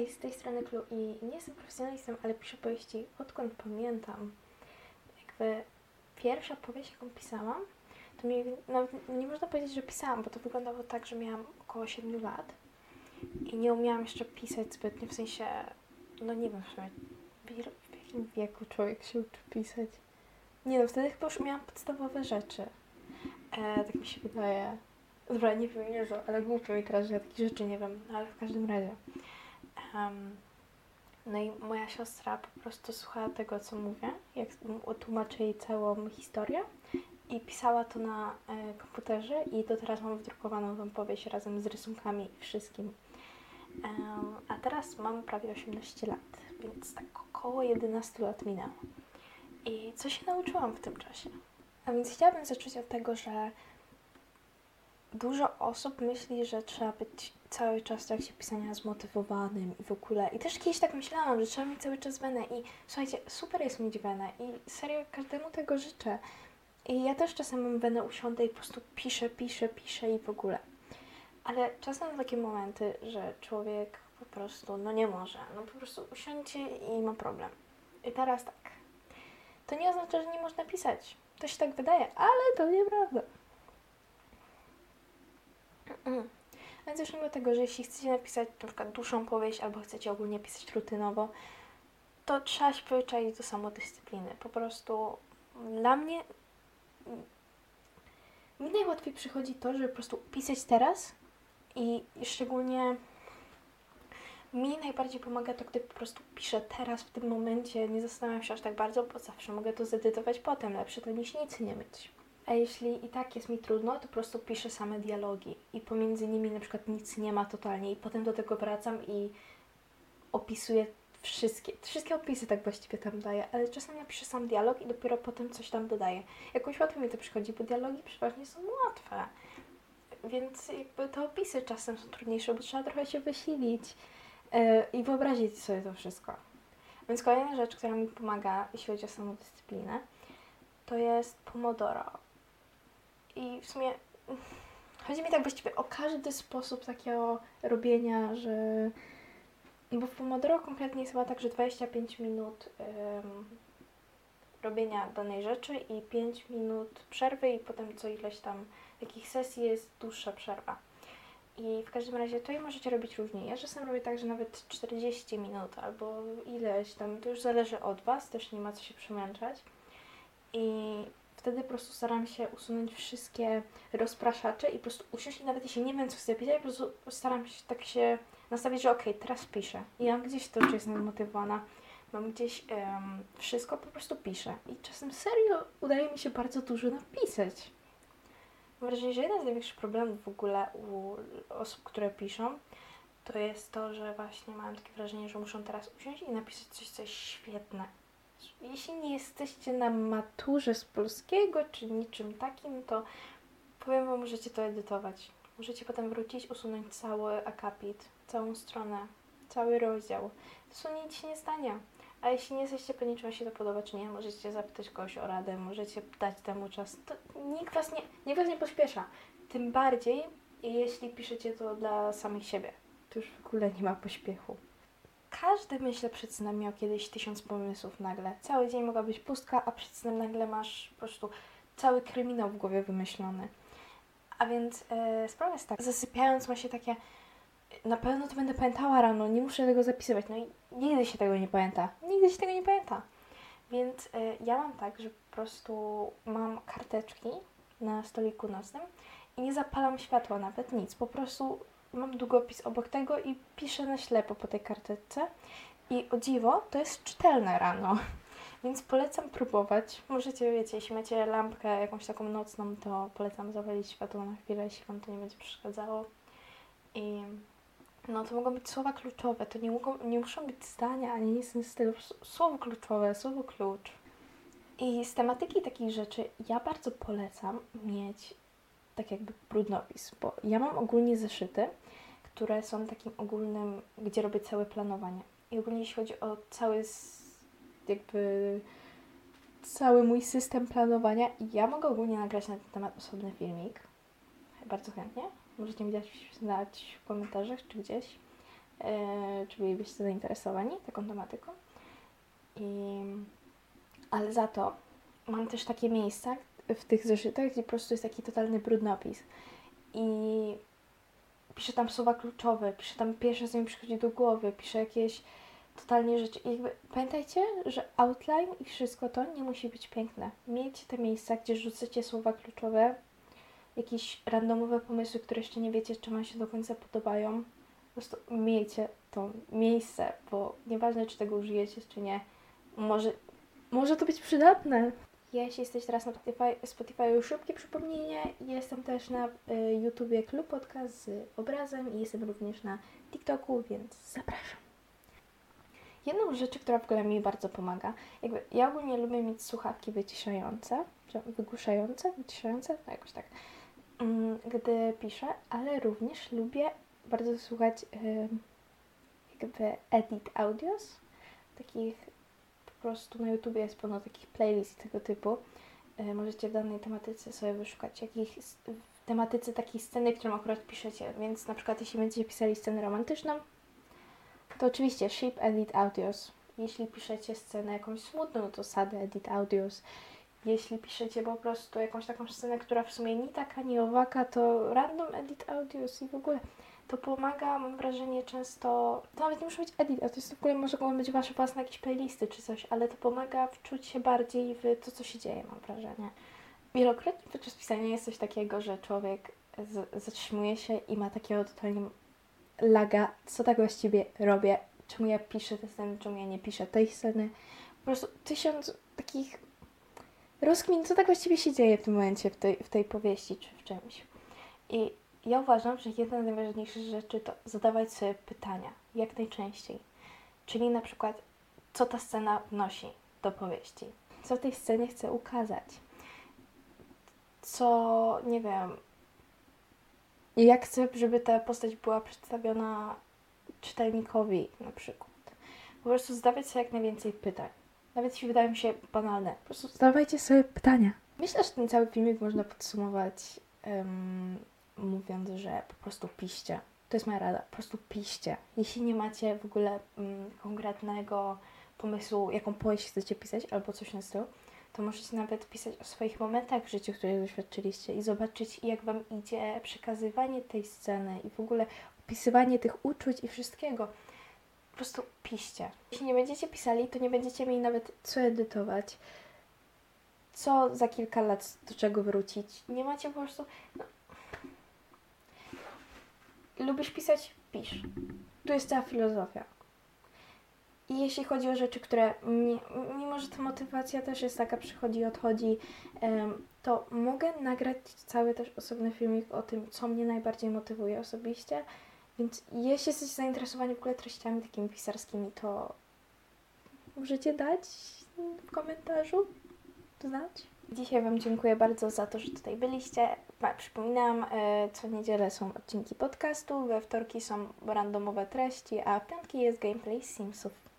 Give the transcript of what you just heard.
Hej, z tej strony Klu i nie jestem profesjonalistą, ale piszę powieści odkąd pamiętam. Jakby pierwsza powieść, jaką pisałam, to mi nawet nie można powiedzieć, że pisałam, bo to wyglądało tak, że miałam około 7 lat i nie umiałam jeszcze pisać zbytnio, w sensie, no nie wiem w sumie, w jakim wieku człowiek się uczy pisać. Nie no, wtedy chyba już miałam podstawowe rzeczy. E, tak mi się wydaje. Dobra, nie wiem, Jezu, ale głupio mi teraz, że ja takich rzeczy nie wiem, ale w każdym razie. No i moja siostra po prostu słuchała tego, co mówię, jak tłumaczę jej całą historię i pisała to na e, komputerze i do teraz mam wydrukowaną tą powieść razem z rysunkami i wszystkim. A teraz mam prawie 18 lat, więc tak około 11 lat minęło. I co się nauczyłam w tym czasie? A więc chciałabym zacząć od tego, że dużo osób myśli, że trzeba być cały czas w trakcie pisania zmotywowanym i w ogóle. I też kiedyś tak myślałam, że trzeba mieć cały czas wenę i słuchajcie, super jest mieć wenę i serio każdemu tego życzę. I ja też czasem mam wenę, usiądę i po prostu piszę, piszę, piszę i w ogóle. Ale czasem są takie momenty, że człowiek po prostu, no nie może, no po prostu usiądzie i ma problem. I teraz tak, to nie oznacza, że nie można pisać. To się tak wydaje, ale to nieprawda. Mm. Więc zacznijmy tego, że jeśli chcecie napisać na przykład dłuższą powieść albo chcecie ogólnie pisać rutynowo, to trzeba się przyzwyczaić do samodyscypliny. Po prostu dla mnie mi najłatwiej przychodzi to, żeby po prostu pisać teraz i szczególnie mi najbardziej pomaga to, gdy po prostu piszę teraz, w tym momencie, nie zastanawiam się aż tak bardzo, bo zawsze mogę to zedytować potem, lepsze to niż nic nie mieć. A jeśli i tak jest mi trudno, to po prostu piszę same dialogi i pomiędzy nimi na przykład nic nie ma totalnie i potem do tego wracam i opisuję wszystkie, wszystkie opisy tak właściwie tam daję, ale czasem ja piszę sam dialog i dopiero potem coś tam dodaję. Jakoś łatwo mi to przychodzi, bo dialogi przeważnie są łatwe. Więc jakby te opisy czasem są trudniejsze, bo trzeba trochę się wysilić yy, i wyobrazić sobie to wszystko. Więc kolejna rzecz, która mi pomaga, jeśli chodzi o samodyscyplinę, to jest Pomodoro. W sumie chodzi mi tak właściwie o każdy sposób takiego robienia, że. Bo w Pomodoro konkretnie jest chyba tak, że 25 minut ym, robienia danej rzeczy i 5 minut przerwy, i potem co ileś tam jakich sesji jest dłuższa przerwa. I w każdym razie to i możecie robić różnie. Ja czasem robię tak, że nawet 40 minut albo ileś tam, to już zależy od Was, też nie ma co się przemęczać. I wtedy po prostu staram się usunąć wszystkie rozpraszacze i po prostu usiąść i nawet jeśli nie wiem, co chcę pisać, po prostu staram się tak się nastawić, że okej, okay, teraz piszę. I ja gdzieś to, że jestem zmotywowana, mam gdzieś um, wszystko, po prostu piszę. I czasem serio udaje mi się bardzo dużo napisać. Mam wrażenie, że jeden z największych problemów w ogóle u osób, które piszą, to jest to, że właśnie mam takie wrażenie, że muszą teraz usiąść i napisać coś, co jest świetne jeśli nie jesteście na maturze z polskiego czy niczym takim, to powiem Wam, możecie to edytować. Możecie potem wrócić, usunąć cały akapit, całą stronę, cały rozdział. To nic się nie stanie. A jeśli nie jesteście pewni, czy Wam się to podoba, czy nie, możecie zapytać kogoś o radę, możecie dać temu czas. To nikt Was nie, nikt was nie pośpiesza. Tym bardziej, jeśli piszecie to dla samych siebie. To już w ogóle nie ma pośpiechu. Każdy, myślę, przed snem miał kiedyś tysiąc pomysłów nagle. Cały dzień mogła być pustka, a przed snem nagle masz po prostu cały kryminał w głowie wymyślony. A więc e, sprawa jest tak, zasypiając ma się takie, na pewno to będę pamiętała rano, nie muszę tego zapisywać. No i nigdy się tego nie pamięta. Nigdy się tego nie pamięta. Więc e, ja mam tak, że po prostu mam karteczki na stoliku nocnym i nie zapalam światła, nawet nic. Po prostu mam długopis obok tego i piszę na ślepo po tej karteczce. I o dziwo, to jest czytelne rano. Więc polecam próbować. Możecie, wiecie, jeśli macie lampkę jakąś taką nocną, to polecam zawalić światło na chwilę, jeśli Wam to nie będzie przeszkadzało. I no to mogą być słowa kluczowe, to nie, mogą, nie muszą być zdania, ani nic z. Słowo kluczowe, słowo klucz. I z tematyki takich rzeczy ja bardzo polecam mieć tak jakby brudnopis, bo ja mam ogólnie zeszyty, które są takim ogólnym, gdzie robię całe planowanie. I ogólnie jeśli chodzi o cały jakby cały mój system planowania, ja mogę ogólnie nagrać na ten temat osobny filmik. Bardzo chętnie. Możecie mi dać znać w komentarzach czy gdzieś. e, czy bylibyście zainteresowani taką tematyką. I, ale za to mam też takie miejsca w tych zeszytach, gdzie po prostu jest taki totalny brudnopis. I piszę tam słowa kluczowe, piszę tam pierwsze, co mi przychodzi do głowy, piszę jakieś totalnie rzeczy. I jakby pamiętajcie, że outline i wszystko to nie musi być piękne. Miejcie te miejsca, gdzie rzucacie słowa kluczowe, jakieś randomowe pomysły, które jeszcze nie wiecie, czy Wam się do końca podobają. Po prostu miejcie to miejsce, bo nieważne, czy tego użyjecie, czy nie, może, może to być przydatne. Jeśli jesteś teraz na Spotify, Spotify szybkie przypomnienie, jestem też na y, YouTubie Klub Podcast z obrazem i jestem również na TikToku, więc zapraszam. Jedną z rzeczy, która w ogóle mi bardzo pomaga, jakby ja ogólnie lubię mieć słuchawki wyciszające, wygłuszające, wyciszające, no jakoś tak, mm, gdy piszę, ale również lubię bardzo słuchać y, jakby edit audios, takich po prostu na YouTubie jest pełno takich playlist tego typu. Y, możecie w danej tematyce sobie wyszukać jakich w tematyce takiej sceny, którą akurat piszecie, więc na przykład jeśli będziecie pisali scenę romantyczną, to oczywiście Ship Edit Audios. Jeśli piszecie scenę jakąś smutną, to Sad Edit Audios. Jeśli piszecie po prostu jakąś taką scenę, która w sumie ni taka, ni owaka, to Random Edit Audios i w ogóle to pomaga, mam wrażenie, często, to nawet nie musi być edit, a to jest w ogóle może być Wasze własne jakieś playlisty czy coś, ale to pomaga wczuć się bardziej w to, co się dzieje, mam wrażenie. Wielokrotnie podczas pisania jest coś takiego, że człowiek z- zatrzymuje się i ma takiego totalnie laga, co tak właściwie robię, czemu ja piszę te sceny, czemu ja nie piszę tej sceny. Po prostu tysiąc takich rozkmin, co tak właściwie się dzieje w tym momencie, w tej, w tej powieści czy w czymś. I ja uważam, że jedna z najważniejszych rzeczy to zadawać sobie pytania, jak najczęściej. Czyli na przykład, co ta scena wnosi do powieści, co tej scenie chce ukazać, co, nie wiem, jak chcę, żeby ta postać była przedstawiona czytelnikowi na przykład. Po prostu zadawać sobie jak najwięcej pytań. Nawet jeśli wydają się banalne. Po prostu zadawajcie sobie pytania. Myślę, że ten cały filmik można podsumować um, mówiąc, że po prostu piście. To jest moja rada. Po prostu piście. Jeśli nie macie w ogóle um, konkretnego pomysłu, jaką powieść chcecie pisać albo coś na stylu, to możecie nawet pisać o swoich momentach w życiu, które doświadczyliście i zobaczyć, jak Wam idzie przekazywanie tej sceny i w ogóle opisywanie tych uczuć i wszystkiego. Po prostu piście. Jeśli nie będziecie pisali, to nie będziecie mieli nawet co edytować, co za kilka lat do czego wrócić. Nie macie po prostu. No. Lubisz pisać? Pisz. Tu jest cała filozofia. I jeśli chodzi o rzeczy, które, mimo że ta motywacja też jest taka, przychodzi, odchodzi, to mogę nagrać cały też osobny filmik o tym, co mnie najbardziej motywuje osobiście. Więc jeśli jesteście zainteresowani w ogóle treściami takimi pisarskimi, to możecie dać w komentarzu znać. Dzisiaj Wam dziękuję bardzo za to, że tutaj byliście. Przypominam, e, co niedzielę są odcinki podcastu, we wtorki są randomowe treści, a w piątki jest gameplay Simsów.